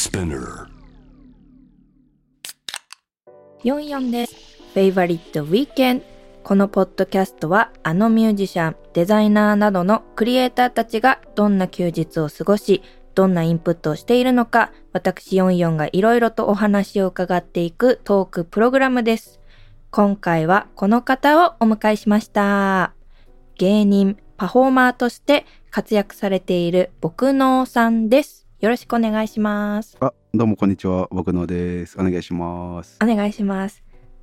Spinner. 44です。フェイバリットウィーケンこのポッドキャストはあのミュージシャン、デザイナーなどのクリエイターたちがどんな休日を過ごし、どんなインプットをしているのか、私44がいろいろとお話を伺っていくトークプログラムです。今回はこの方をお迎えしました。芸人、パフォーマーとして活躍されている僕のさんです。よろしくお願いします。あ、どうもこんにちは。僕のです。お願いします。お願いします。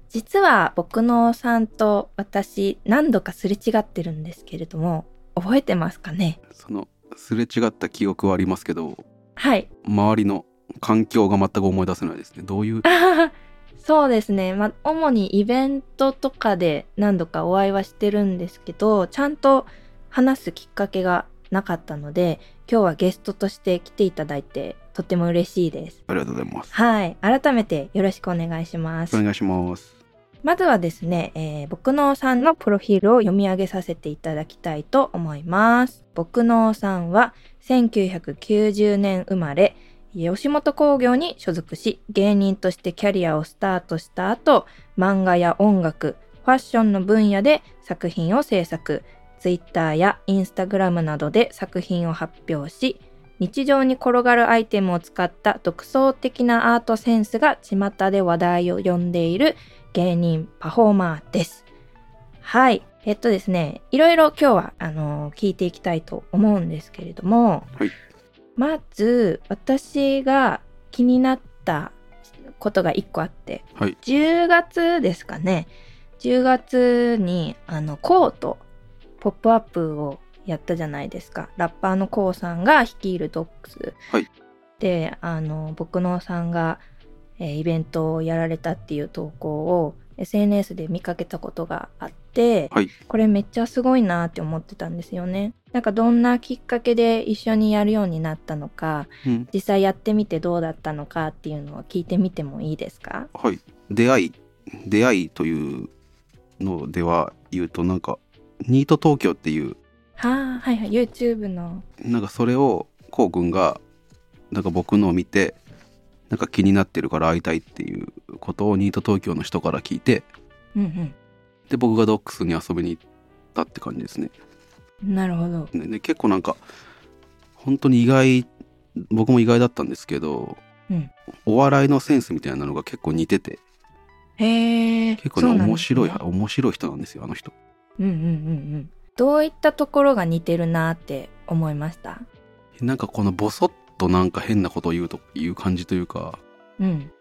実は僕のさんと私何度かすれ違ってるんですけれども、覚えてますかね？そのすれ違った記憶はありますけど、はい。周りの環境が全く思い出せないですね。どういう？そうですね。まあ、主にイベントとかで何度かお会いはしてるんですけど、ちゃんと話すきっかけがなかったので、今日はゲストとして来ていただいて、とっても嬉しいです。ありがとうございます。はい。改めてよろしくお願いしますお。願いします。まずはですね、えー僕のさんのプロフィールを読み上げさせていただきたいと思います。僕のさんは1990年生まれ、吉本興業に所属し、芸人としてキャリアをスタートした後、漫画や音楽、ファッションの分野で作品を制作、Twitter や Instagram などで作品を発表し、日常に転がるアイテムを使った独創的なアートセンスが巷で話題を呼んでいる芸人パフォーマーです。はい。えっとですね、いろいろ今日は、あの聞いていきたいと思うんですけれども、はいまず、私が気になったことが一個あって、はい。10月ですかね。10月に、あの、コート、ポップアップをやったじゃないですか。ラッパーのコウさんが率いるドックス。はいで、あの、僕のさんが、えーイベントをやられたっていう投稿を SNS で見かけたことがあって、はいこれめっちゃすごいなって思ってたんですよね。なんかどんなきっかけで一緒にやるようになったのか、うん。実際やってみてどうだったのかっていうのを聞いてみてもいいですか？はい。出会い、出会いというのでは言うと、なんか、ニート東京っていう、はあ、はいはい、YouTube の。なんかそれを、こうくんが、なんか僕のを見て、なんか気になってるから会いたいっていうことをニート東京の人から聞いて、うんで、僕がドックスに遊びに行ったって感じですね。うん。なるほど。ねね結構なんか本当に意外僕も意外だったんですけど、うんお笑いのセンスみたいなのが結構似ててへえ。結構ね面白い面白い人なんですよあの人うんうんうんうん。どういったところが似てるなって思いました？なんかこのボソッとなんか変なことを言うという感じというか。うん。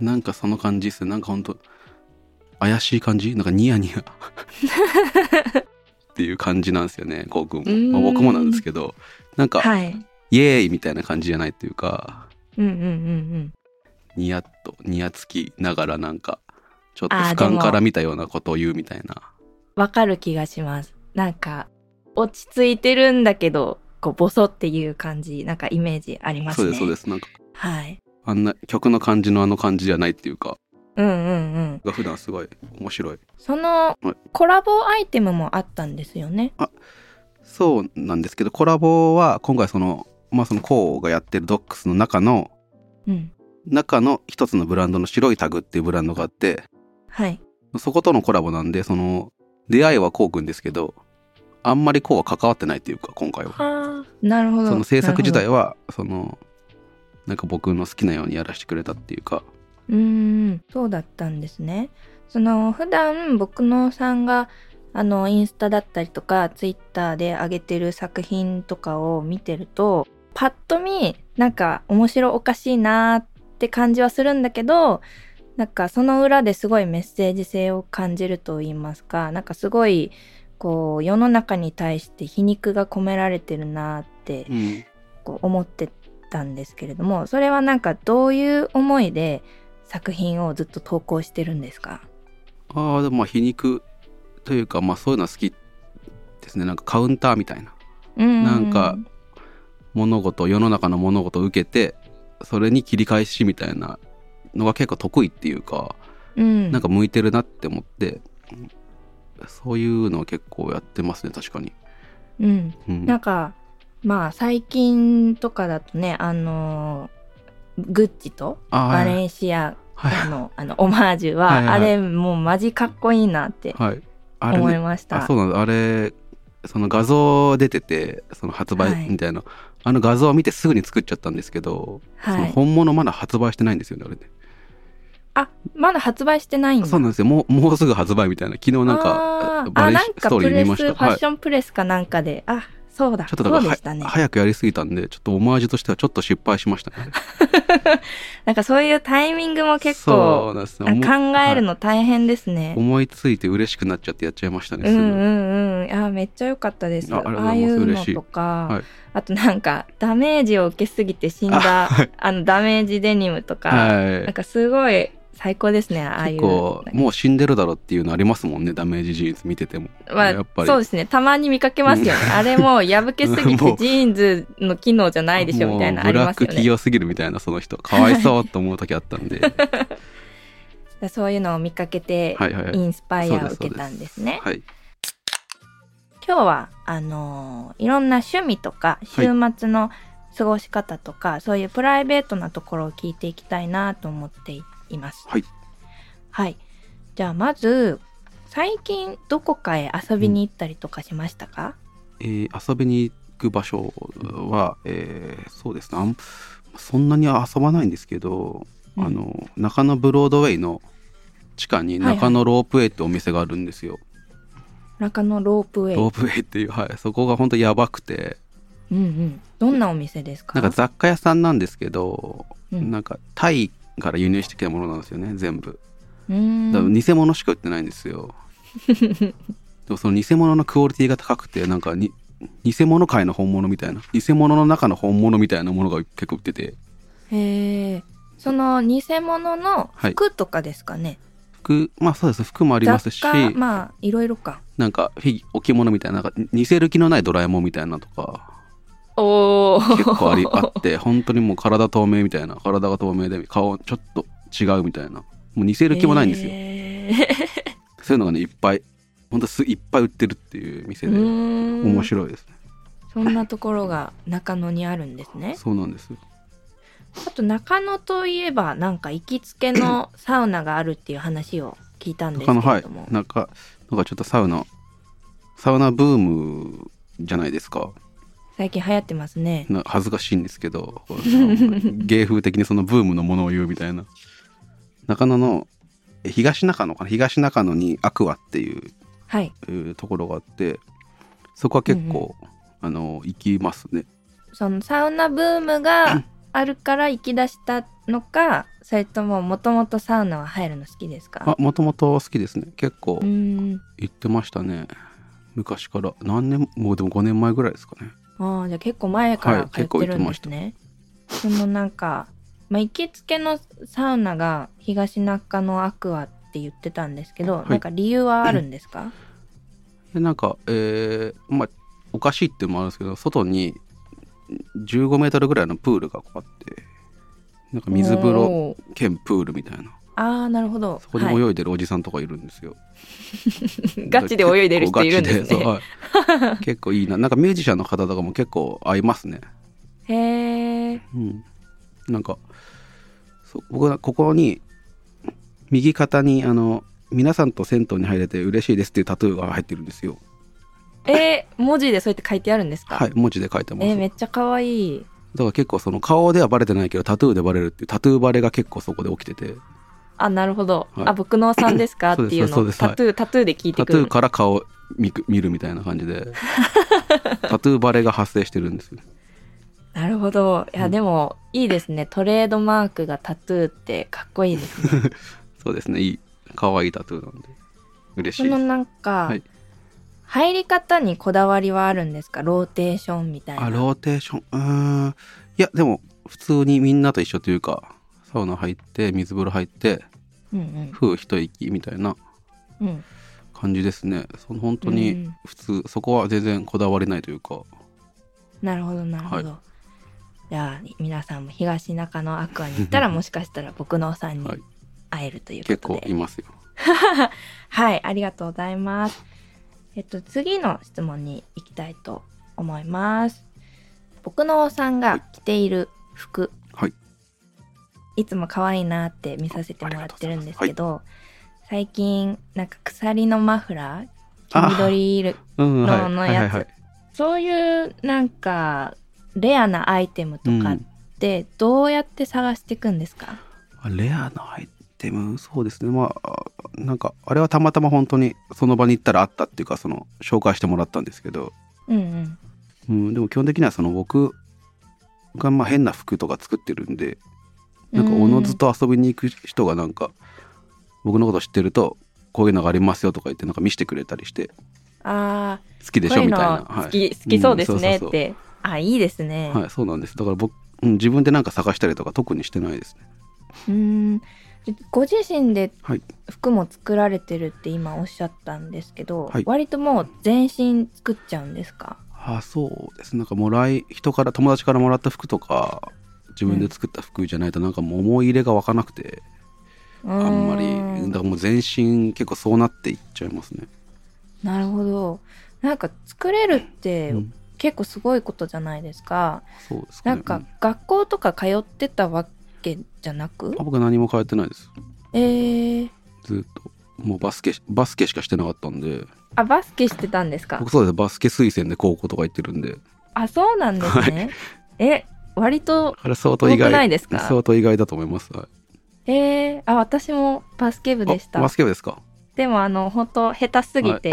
なんかその感じですね。なんか本当怪しい感じ？なんかニヤニヤ。っていう感じなんですよねこうくん。も、まあ、僕もなんですけど。なんか、はい。イエーイみたいな感じじゃないというか。うんうんうんうん。ニヤッとニヤつきながらなんかちょっと俯瞰から見たようなことを言うみたいなわかる気がします。なんか、落ち着いてるんだけど、こう、ボソっていう感じ、なんかイメージありますね。そうですそうですなんかはい。あんな曲の感じのあの感じじゃないっていうかうんうんうん。が普段すごい面白いそのはいコラボアイテムもあったんですよね？そうなんですけどコラボは今回そのまあそのコーがやってるドックスの中のうん。中の一つのブランドの白いタグっていうブランドがあってはい。そことのコラボなんでその出会いはこうくんですけどあんまりこうは関わってないっていうか今回ははあ。なるほど。その制作自体は。はそのなんか僕の好きなようにやらせてくれたっていうかうーん、そうだったんですね。その、普段僕のさんが、あの、インスタだったりとか、ツイッターで上げてる作品とかを見てると、パッと見、なんか面白おかしいなーって感じはするんだけど、なんかその裏ですごいメッセージ性を感じると言いますか、なんかすごい、こう、世の中に対して皮肉が込められてるなーってうん。こう思ってたんですけれどもそれはなんかどういう思いで作品をずっと投稿してるんですか？ああでもまあ皮肉というかまあそういうのは好きですね。なんかカウンターみたいな。うん。なんか物事世の中の物事を受けてそれに切り返しみたいなのが結構得意っていうか、うん。なんか向いてるなって思ってうんそういうのは結構やってますね確かに、うん。うん。なんかまあ最近とかだとねあのグッチとあバレはい。ンシアはいのあのオマージュは、はいはい。あれもうマジかっこいいなって思い。ねました。あそうなんだ。あれその画像出ててその発はい。売みたいな、あの画像を見てすぐに作っちゃったんですけど、そのはい。本物まだ発売してないんですよねあれねあ、まだ発売してないんだ。そうなんですよ。もうもうすぐ発売みたいな。昨日なんかあー。あ、バレンシなんかストーリー見ました。はい。ファッションプレスかなんかで、あ、そうだ、ちょっとだからね。早くやりすぎたんでちょっとオマージュとしてはちょっと失敗しましたね。なんかそういうタイミングも結構考えるはい。の大変ですね。思いついて嬉しくなっちゃってやっちゃいましたねうんうんうん。あ、めっちゃ良かったです。ああいうのとか、はい。あとなんかダメージを受けすぎて死んだ、あのダメージデニムとか、はい。なんかすごい最高ですね、ああいう。結構もう死んでるだろっていうのありますもんねダメージジーンズ見てても、まあやっぱりそうですね。たまに見かけますよね。あれもう破けすぎて ジーンズの機能じゃないでしょみたいなのありますよもうブラック企ね。業すぎるみたいなその人かわいそうと思う時あったんで そういうのを見かけて、はいはいはいインスパイアを受けたんですね。はい今日は、あのーいろんな趣味とか、週末の過ごし方とか、そういうプライベートなところを聞いていきたいなと思っています。はい。はい。じゃあまず、最近どこかへ遊びに行ったりとかしましたか、えー遊びに行く場所は、えーそうですね。そんなに遊ばないんですけど、うん。あの中野ブロードウェイの地下に中野ロープウェイってお店があるんですよ、中野ロープウェイ。ロープウェイっていうはい。そこが本当やばくて。うんうん。どんなお店ですか？なんか雑貨屋さんなんですけど、うん。なんかタイから輸入してきたものなんですよね全部。だから偽物しか売ってないんですよ。でもその偽物のクオリティが高くてなんかに偽物界の本物みたいな偽物の中の本物みたいなものが結構売ってて。へえ。その偽物のはい。服とかですかね、服まあそうです。服もありますし。雑貨まあいろいろか。なんかフィギ置物みたいななんか似せる気のないドラえもんみたいなのとかおお。結構ありあって本当にもう体透明みたいな体が透明で顔ちょっと違うみたいな。もう似せる気もないんですよ、へー。そういうのがねいっぱい本当すいっぱい売ってるっていう店うで面白いですね。そんなところが中野にあるんですね。そうなんです。あと中野といえばなんか行きつけの サウナがあるっていう話を聞いたんですけ他のはい。なんかなんかちょっとサウナサウナブームじゃないですか最近流行ってますね。な恥ずかしいんですけど芸風的にそのブームのものを言うみたいな。中野のえ東中野かな？東中野にアクアっていうはい。えーところがあってそこは結構、あの行きますね。そのサウナブームが あるから行き出したのか、それとももともとサウナは入るの好きですか？あもともと好きですね。結構。行ってましたね。昔から。何年もうでも5年前ぐらいですかねああ、じゃあ結構前からはい通ってるんですね。そのなんか、まあ、行きつけのサウナが東中野アクアって言ってたんですけど、はい。なんか理由はあるんですか、でなんかえーまあおかしいっていうのもあるんですけど外に15メートルぐらいのプールがこうあってなんか水風呂兼プールみたいな。ああ、なるほど。そこではい。泳いでるおじさんとかいるんですよ、ガチで泳いでる人いるんですね。はい 結構いいな。なんかミュージシャンの方とかも結構合いますね。へえ。うん。なんかそう僕はここに右肩にあの皆さんと銭湯に入れて嬉しいですっていうタトゥーが入ってるんですよ。えー、文字でそうやって書いてあるんですか？はい文字で書いてます、えーめっちゃ可愛い。だから結構その顔ではバレてないけどタトゥーでバレるっていうタトゥーバレが結構そこで起きてて。あ、なるほど。はい。あ、僕のさんですか？っていうのをタトゥー、タトゥーで聞いてくる。タトゥー。から顔見く見るみたいな感じで タトゥーバレが発生してるんですよ。なるほど。いや、うん。でも、いいですね。トレードマークがタトゥーってかっこいいですね。そうですね。いい可愛いタトゥーなんで。嬉しいそのなんか、はい。入り方にこだわりはあるんですか？ローテーションみたいな。あローテーション？うーん。いやでも普通にみんなと一緒というかサウナ入って水風呂入ってうんふう一息みたいな。うん。うん。感じですねその本当うにん普通そこは全然こだわりないというかなるほど、なるほど。はじゃあ、皆さんも東中野アクアに行ったら、もしかしたらぼく脳さんにはい会えるという結ことで。構いますよ はい、ありがとうございます。えっと、次の質問に行きたいと思います。僕のおさんが着ている服、はいいつも可愛いなって見させてもらってるんですけど、最近なんか鎖のマフラー黄緑色ののやつ。そういうなんかレアなアイテムとかってどうやって探していくんですか、あレアなアイテム？そうですね。まあなんかあれはたまたま本当にその場に行ったらあったっていうかその紹介してもらったんですけど、うん、うん。うん、でも基本的にはその僕がまあ変な服とか作ってるんでなんかおのずと遊びに行く人がなんか僕のこと知ってるとこういうのがありますよとか言ってなんか見せてくれたりしてあ好きでしょみたいな、好き,、好きそうですねって。あいいですね、はいそうなんです。だから僕、うん、自分でなんか探したりとか特にしてないですね。うーん。ご自身ではい。服も作られてるって今おっしゃったんですけど、はい。割ともう全身作っちゃうんですか？あそうです。なんかもらい人から友達からもらった服とか自分で作った服じゃないとなんかもう思い入れが湧かなくて、ああんまりだからもう全身結構そうなっていっちゃいますね、なるほど。なんか作れるってうん。結構すごいことじゃないですか、そうですかね。なんか学校とか通ってたわけじゃなく？あ僕何も変えてないです。えー、ずっと。もうバスケバスケしかしてなかったんで。あバスケしてたんですか？僕そうです。バスケ推薦で高校とか行ってるんで。あそうなんですね、え割とあれ相当意外。ないですか？相当意外だと思います、はい、えー、あ私もバスケ部でした。あバスケ部ですか？でもあの本当下手すぎて、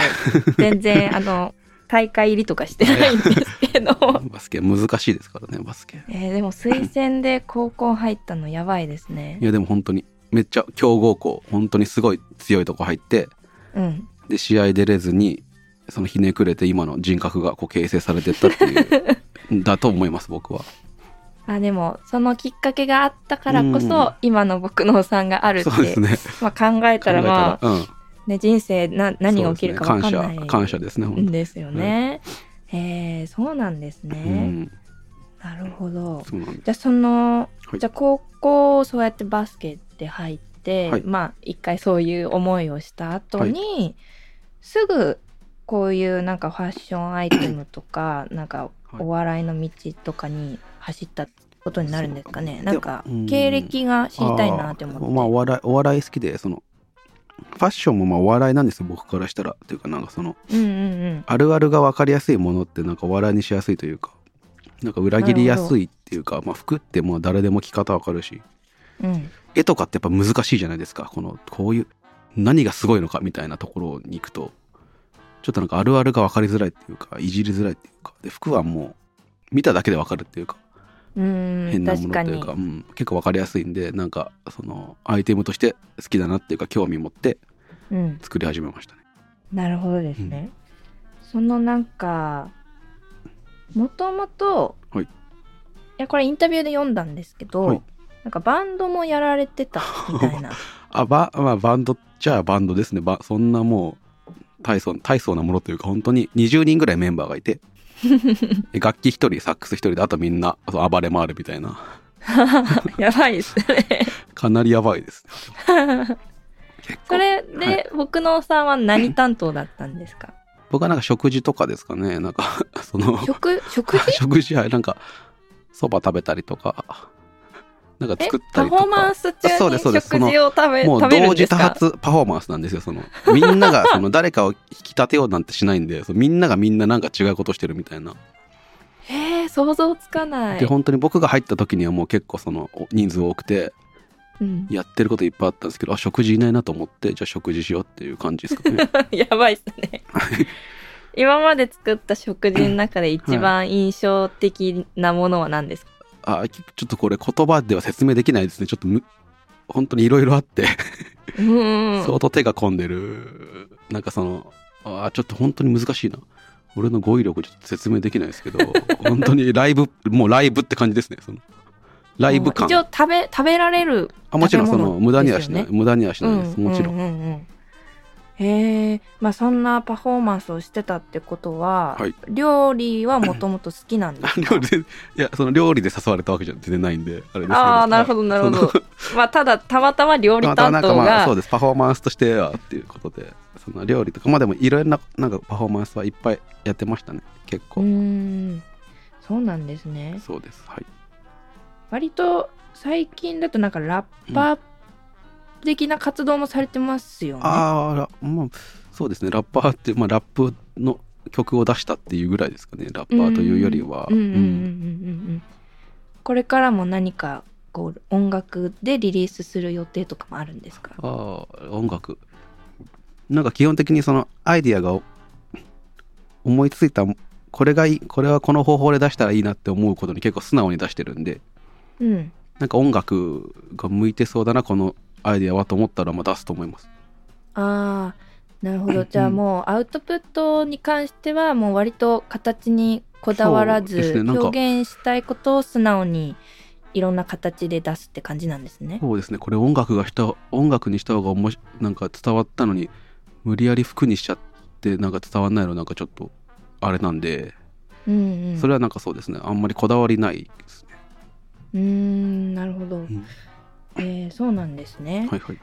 全然 あの大会入りとかしてないんですけど。バスケ難しいですからねバスケ。えーでも推薦で高校入ったのやばいですね。いやでも本当にめっちゃ強豪校本当にすごい強いとこ入ってうん。で試合出れずにそのひねくれて今の人格がこう形成されてったっていう だと思います僕はあでもそのきっかけがあったからこそ、うん。今の僕のおさんがあるってね。まあ、考えたらまあうん。ね、人生な何が起きるか分かんないね感謝感謝ですねですよね。へえそうなんですうね。ん。なるほど。じゃあその、はい。じゃあ高校そうやってバスケで入って、はい。まあ一回そういう思いをした後に、すぐこういうなんかファッションアイテムとかなんかはいお笑いの道とかに走ったことになるんですかね。なんかうん。経歴が知りたいなって思って。まあお笑いお笑い好きでそのファッションもまあお笑いなんですよ僕からしたら。っていうかなんかそのうんうんうん。あるあるが分かりやすいものってなんかお笑いにしやすいというかなんか裏切りやすいっていうか、まあ、服ってもう誰でも着方分かるし。うん。絵とかってやっぱ難しいじゃないですか。このこういう何がすごいのかみたいなところに行くと。ちょっとなんかあるあるが分かりづらいっていうかいじりづらいっていうか。で服はもう見ただけで分かるっていうか。うん変なものっていうか、うん、結構分かりやすいんでなんかそのアイテムとして好きだなっていうか興味持ってうん作り始めましたね。なるほどですね。そのなんかもともとはいいやこれインタビューで読んだんですけど、はいなんかバンドもやられてたみたいな。あば、まあ、バンドっちゃバンドですねばそんなもう大層大層なものというか本当に20人ぐらいメンバーがいて楽器1人サックス1人であとみんな暴れ回るみたいな。やばいですね。かなりやばいですね。それで、はい。僕のおさんは何担当だったんですか？僕はなんか食事とかですかね。なんかその食食事？食事はいなんかそば食べたりとかなんかえ作ったパフォーりとかマンス中そうですそうに食です。事を食べもう同時多発パフォーマンスなんですよ。そのみんながその誰かを引き立てようなんてしないんでそうみんながみんななんか違うことしてるみたいな。へえ想像つかない。で本当に僕が入った時にはもう結構そのお人数多くてうん。やってることいっぱいあったんですけどあ食事いないなと思ってじゃあ食事しようっていう感じですかね。やばいっすね。今まで作った食事の中で一番印象的なものは何ですか、あちょっとこれ言葉では説明できないですね。ちょっとむ本当にいろいろあって。相当手が込んでる。なんかそのあちょっと本当に難しいな。俺の語彙力ちょっと説明できないですけど 本当にライブもうライブって感じですね。そのライブ感。一応食べ食べられるあもちろんその無駄にはしない、無駄にはしないです、もちろんうんうんうんへえまあそんなパフォーマンスをしてたってことは、はい。料理はもともと好きなんですか？料理でいやその料理で誘われたわけじゃ全然ないんであれですけど。ああなるほどなるほど。まあただたまたま料理担当がまあそうですパフォーマンスとしてはっていうことでその料理とかまあでもいろいろななんかパフォーマンスはいっぱいやってましたね結構、うーん。そうなんですね。そうですはい。割と最近だとなんかラッパー的な活動もされてますよね。ああ、ラまあ、そうですね。ラッパーって、まあ、ラップの曲を出したっていうぐらいですかね。ラッパーというよりは。これからも何かこう音楽でリリースする予定とかもあるんですか？ああ、音楽。なんか基本的にそのアイディアがお思いついた、これがいい、これはこの方法で出したらいいなって思うことに結構素直に出してるんで、うん。なんか音楽が向いてそうだな、このアイディアはと思ったらまあ出すと思います。ああ、なるほど。じゃあもうアウトプットに関してはもう割と形にこだわらず、表現したいことを素直にいろんな形で出すって感じなんですね。そうですねこれ音楽がした音楽にした方がおもしなんか伝わったのに無理やり服にしちゃってなんか伝わんないのなんかちょっとあれなんで、うんうん。それはなんかそうですねあんまりこだわりないですね、うーん、なるほど。うんえーそうなんですね。はいはい。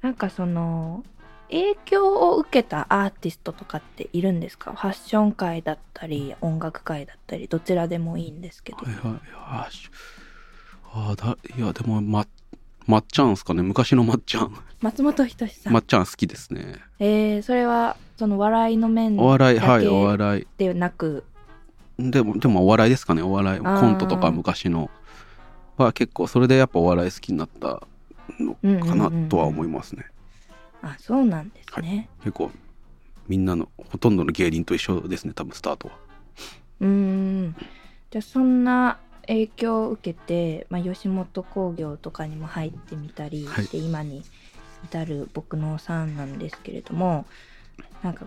なんかその影響を受けたアーティストとかっているんですか？ファッション界だったり音楽界だったりどちらでもいいんですけど、はいはい。ああーだいやでもままっちゃんすかね？昔のまっちゃん。松本人志さん、まっちゃん好きですね。えーそれはその笑いの面お笑いだはいおけ笑い。でなく。でもでもお笑いですかね？お笑いコントとか昔のは結構それでやっぱお笑い好きになったのかなとは思いますね、あそうなんですね、結構みんなのほとんどの芸人と一緒ですね多分スタートは。うーん。じゃあそんな影響を受けて、まあ、吉本興業とかにも入ってみたりはい。して、今に至る僕のさんなんですけれどもなんか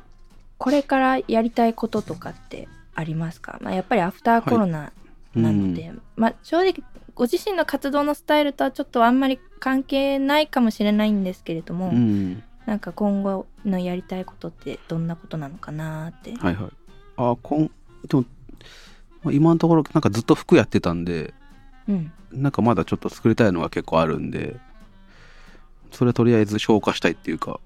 これからやりたいこととかってありますか、まあ、やっぱりアフターコロナなので、まあ、正直ご自身の活動のスタイルとはちょっとあんまり関係ないかもしれないんですけれども、うん、うんなんか今後のやりたいことってどんなことなのかなって。はいはい。あこんでもまあ今のところなんかずっと服やってたんでうん。なんかまだちょっと作りたいのが結構あるんでそれとりあえず消化したいっていうか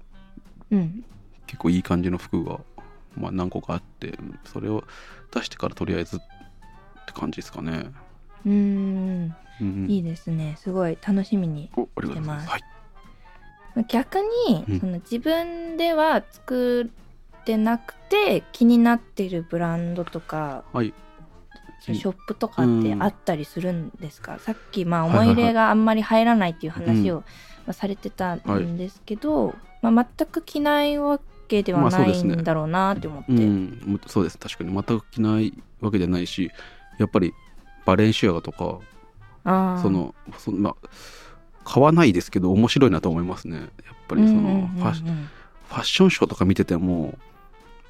うん。結構いい感じの服が、まあ、何個かあってそれを出してからとりあえずって感じですかね、うーんうんうん。いいですね。すごい楽しみにおありがとうございます。してはい。逆に、うん。その自分では作ってなくて気になってるブランドとかはい。ショップとかってあったりするんですか、さっきまあ思い入れがあんまり入らないっていう話を、まあされてたんですけど、まあ、全く着ないわけではないんだろうなって思って、うん。むそうです。確かに。全く着ないわけじゃないしやっぱりバレンシアガとかそのそんな買わないですけど面白いなと思いますね。やっぱりそのうんうんうんうんファッシファッションショーとか見てても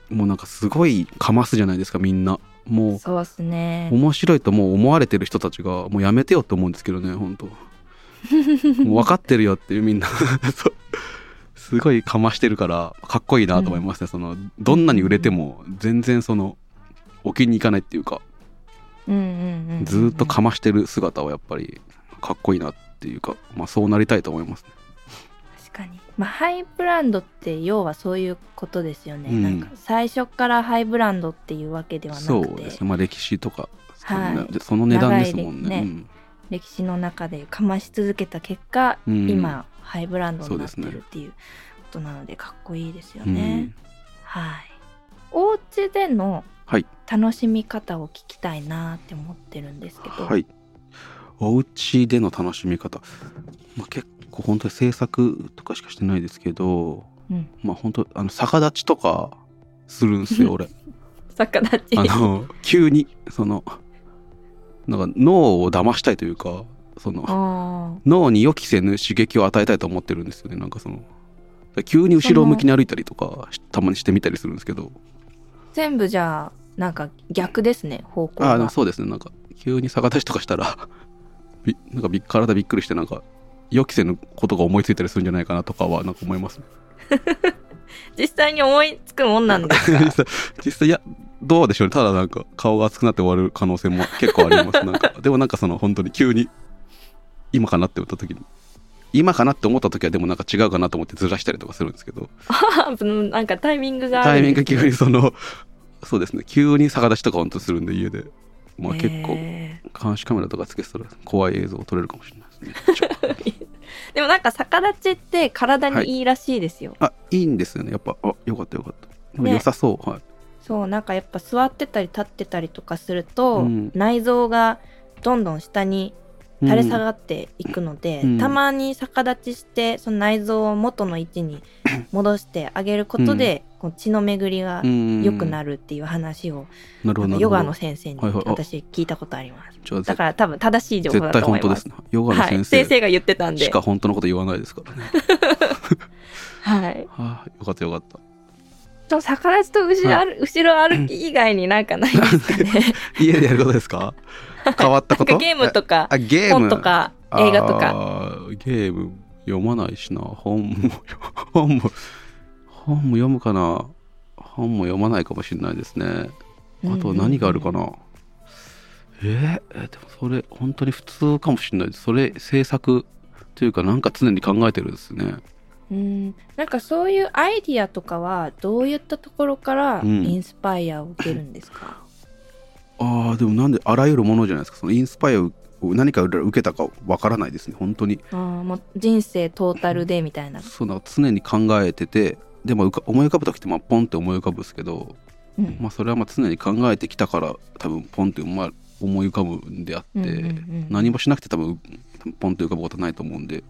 もうなんかすごいかますじゃないですかみんな。もそうっすね。う面白いともう思われてる人たちがもうやめてよって思うんですけどね本当 もう分かってるよっていうみんな。すごいかましてるからかっこいいなと思いますね、そのどんなに売れても全然その置きに行かないっていうか。うんうんうんうんずーっとかましてる姿はやっぱりかっこいいなっていうか、まあ、そうなりたいと思いますね。確かに、まあ、ハイブランドって要はそういうことですよね、うん。なんか最初からハイブランドっていうわけではなくて。そうですね、まあ、歴史とか、はい。その値段ですもんね。長いね。歴史の中でかまし続けた結果、うん。今ハイブランドになってるっていうことなのでかっこいいですようんね、はい。お家でのはい楽しみ方を聞きたいなって思ってるんですけど、はい。お家での楽しみ方、まあ、結構本当に制作とかしかしてないですけど、うん、まあ本当あの逆立ちとかするんですよ 俺。逆立ち？あの急にそのなんか脳を騙したいというかそのあ脳に予期せぬ刺激を与えたいと思ってるんですよねなんかその。急に後ろ向きに歩いたりとかしたまにしてみたりするんですけど。ー全部じゃあなんか逆ですね方向が。あそうですね。なんか急に逆立ちとかしたら びなんかび体びっくりしてなんか予期せぬことが思いついたりするんじゃないかなとかはなんか思います。ね 実際に思いつくもんなんですか？実際実際いやどうでしょうね。ただなんか顔が熱くなって終わる可能性も結構あります。なんかでもなんかその本当に急に今かなって思った時に今かなって思った時はでもなんか違うかなと思ってずらしたりとかするんですけど。うんなんかタイミングがあタイミング急にそのそうですね。急に逆立ちとか本当するんで家で。まあ結構監視カメラとかつけてたら怖い映像を撮れるかもしれないですね。でもなんか逆立ちって体にい。いらしいですよ、あいいんですよね。やっぱあよかったよかった。良さそう、はい。そうなんかやっぱ座ってたり立ってたりとかすると、うん。内臓がどんどん下に垂れ下がっていくので、うん。たまに逆立ちしてその内臓を元の位置に 戻してあげることで、こう血の巡りが良くなるるっていう話を、なるほどなるほど。ヨガの先生に私聞いたことあります。じゃあだから多分正しい情報だと思います。本当ですね。ヨガのはい、先生先生が言ってたんで。しか本当のこと言わないですからね。はい。はあよかったよかった。と逆立ちと後ろ歩,、後ろ歩き以外になんかないですかね。家でやることですか？変わったこと？ゲームとかあゲーム？本とか映画とか。ゲーム読まないしな。本も本も本も読むかな？本も読まないかもしれないですね。あと何があるかな、えーえーでもそれ本当に普通かもしれないです。それ制作というかなんか常に考えてるですね。うん、なんかそういうアイディアとかはどういったところからうん。インスパイアを受けるんですか、ああでもなんであらゆるものじゃないですか。そのインスパイアを何か受けたかわからないですね。本当に。あーもう人生トータルでみたいな。そうな常に考えてて。でも思い浮かぶ時ってまあポンって思い浮かぶんですけど、うん。まあ、それはまあ常に考えてきたから多分ポンってまあ思い浮かぶんであって、うんうんうん何もしなくて多分ポンって浮かぶことはないと思うんで。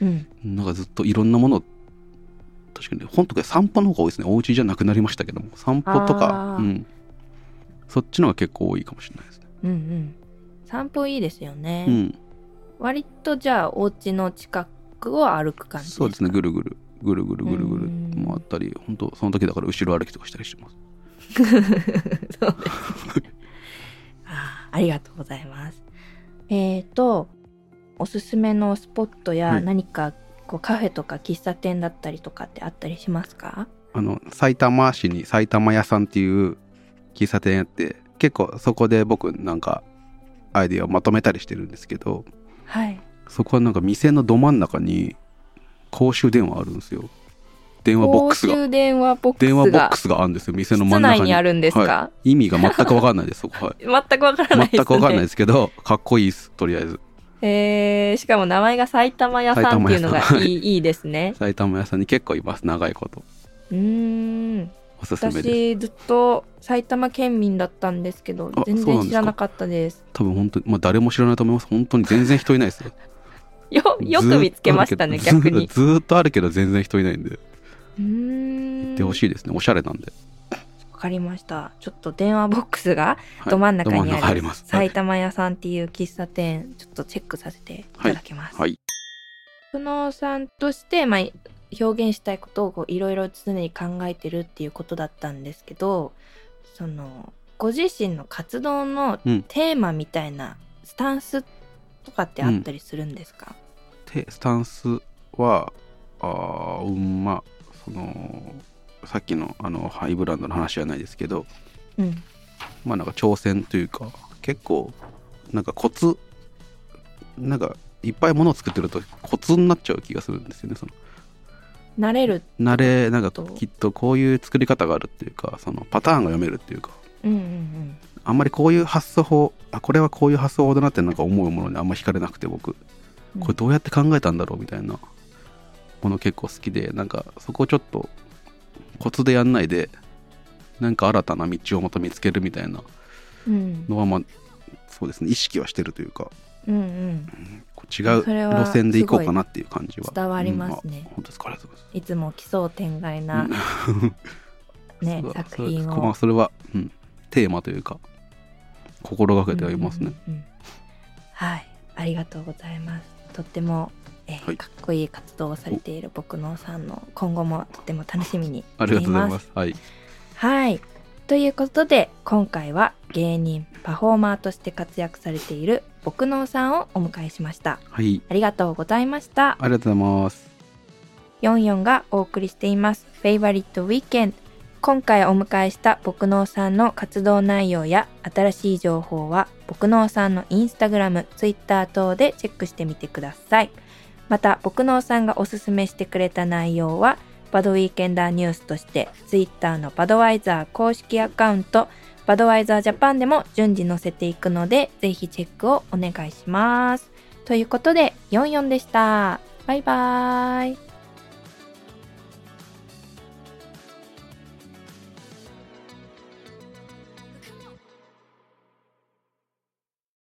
うん。なんかずっといろんなものを確かに本とか散歩の方が多いですね。お家じゃなくなりましたけども。散歩とか。うん、そっちの方が結構多いかもしれないですね。うんうん。散歩いいですよね、うん、割とじゃあお家の近くを歩く感じそうですね。ぐるぐる。ぐるぐるぐるぐる。うん。回ったり本当その時だから後ろ歩きとかしたりしてます。そうです。ねあーありがとうございます。えっ、とおすすめのスポットやはい。何かこうカフェとか喫茶店だったりとかってあったりしますか？あの埼玉市に埼玉屋さんっていう喫茶店やって結構そこで僕なんかアイデアをまとめたりしてるんですけどはい。そこはなんか店のど真ん中に公衆電話あるんですよ。電話ボックスが。公衆電話ボックスが。あるんですよ店の真室ん中に。あるんですか、はい、意味が全く分かんないですそこ、はい、全くわからないですね。全く分かんないですけどかっこいいですとりあえず。えー、しかも名前が埼玉屋さんっていうのがいい。いいですね。埼玉屋さんに結構います長いこと。うーんおすすめ私ずっと埼玉県民だったんですけどあ全然そうなんですか？知らなかったです。多分本当にまあ誰も知らないと思います。本当に全然人いないですよ。よよく見つけましたねずーっとあるけど逆に。ずーっとあるけど全然人いないんで。うーん。行ってほしいですね。おしゃれなんで。わかりました。ちょっっと電話ボックスがはい。ど真ん中ど真んにある中あります。はい。埼玉屋さんっていう喫茶店ちょっとチェックさせていただきます。はい。久能さんとして、まあ、表現したいことをこういろいろ常に考えてるっていうことだったんですけどそのご自身の活動のうんテーマみたいなスタンスとかってあったりするんですか、でスタンスはあーうんまあそのさっきのあのハイブランドの話じゃないですけどうん。まあなんか挑戦というか結構なんかコツなんかいっぱいものを作ってるとコツになっちゃう気がするんですよねその慣れる。慣れなんかと。きっとこういう作り方があるっていうかそのパターンが読めるっていうか。うんうんあんまりこういう発想法あこれはこういう発想法だなってなんか思うものにあんま惹かれなくて僕。うん。これどうやって考えたんだろうみたいなもの結構好きでなんかそこをちょっとコツでやんないでなんか新たな道をまた見つけるみたいなうん。のはまあそうですね意識はしてるというかうんうん。違う路線で行こうかなっていう感じは。伝わりますね。うん。あ本当です。かいます。いつも奇想天外な、ね作品を。それは、うん、テーマというか心がけてはいますね、うんうんうん。はい。ありがとうございます。とっても、えーはい。かっこいい活動をされている僕のさんの今後もとても楽しみにありがとうございしてます。はい。はいということで今回は芸人パフォーマーとして活躍されている僕のさんをお迎えしました。はい。ありがとうございましたありがとうございます。44がお送りしています。フェイバリットウィーケンド今回お迎えした僕のさんの活動内容や新しい情報は僕のさんのインスタグラム、ツイッター等でチェックしてみてください。また僕のさんがおすすめしてくれた内容はバドウィーケンダーニュースとしてツイッターのバドワイザー公式アカウントバドワイザージャパンでも順次載せていくので、ぜひチェックをお願いします。ということで、44でした。バイバーイ。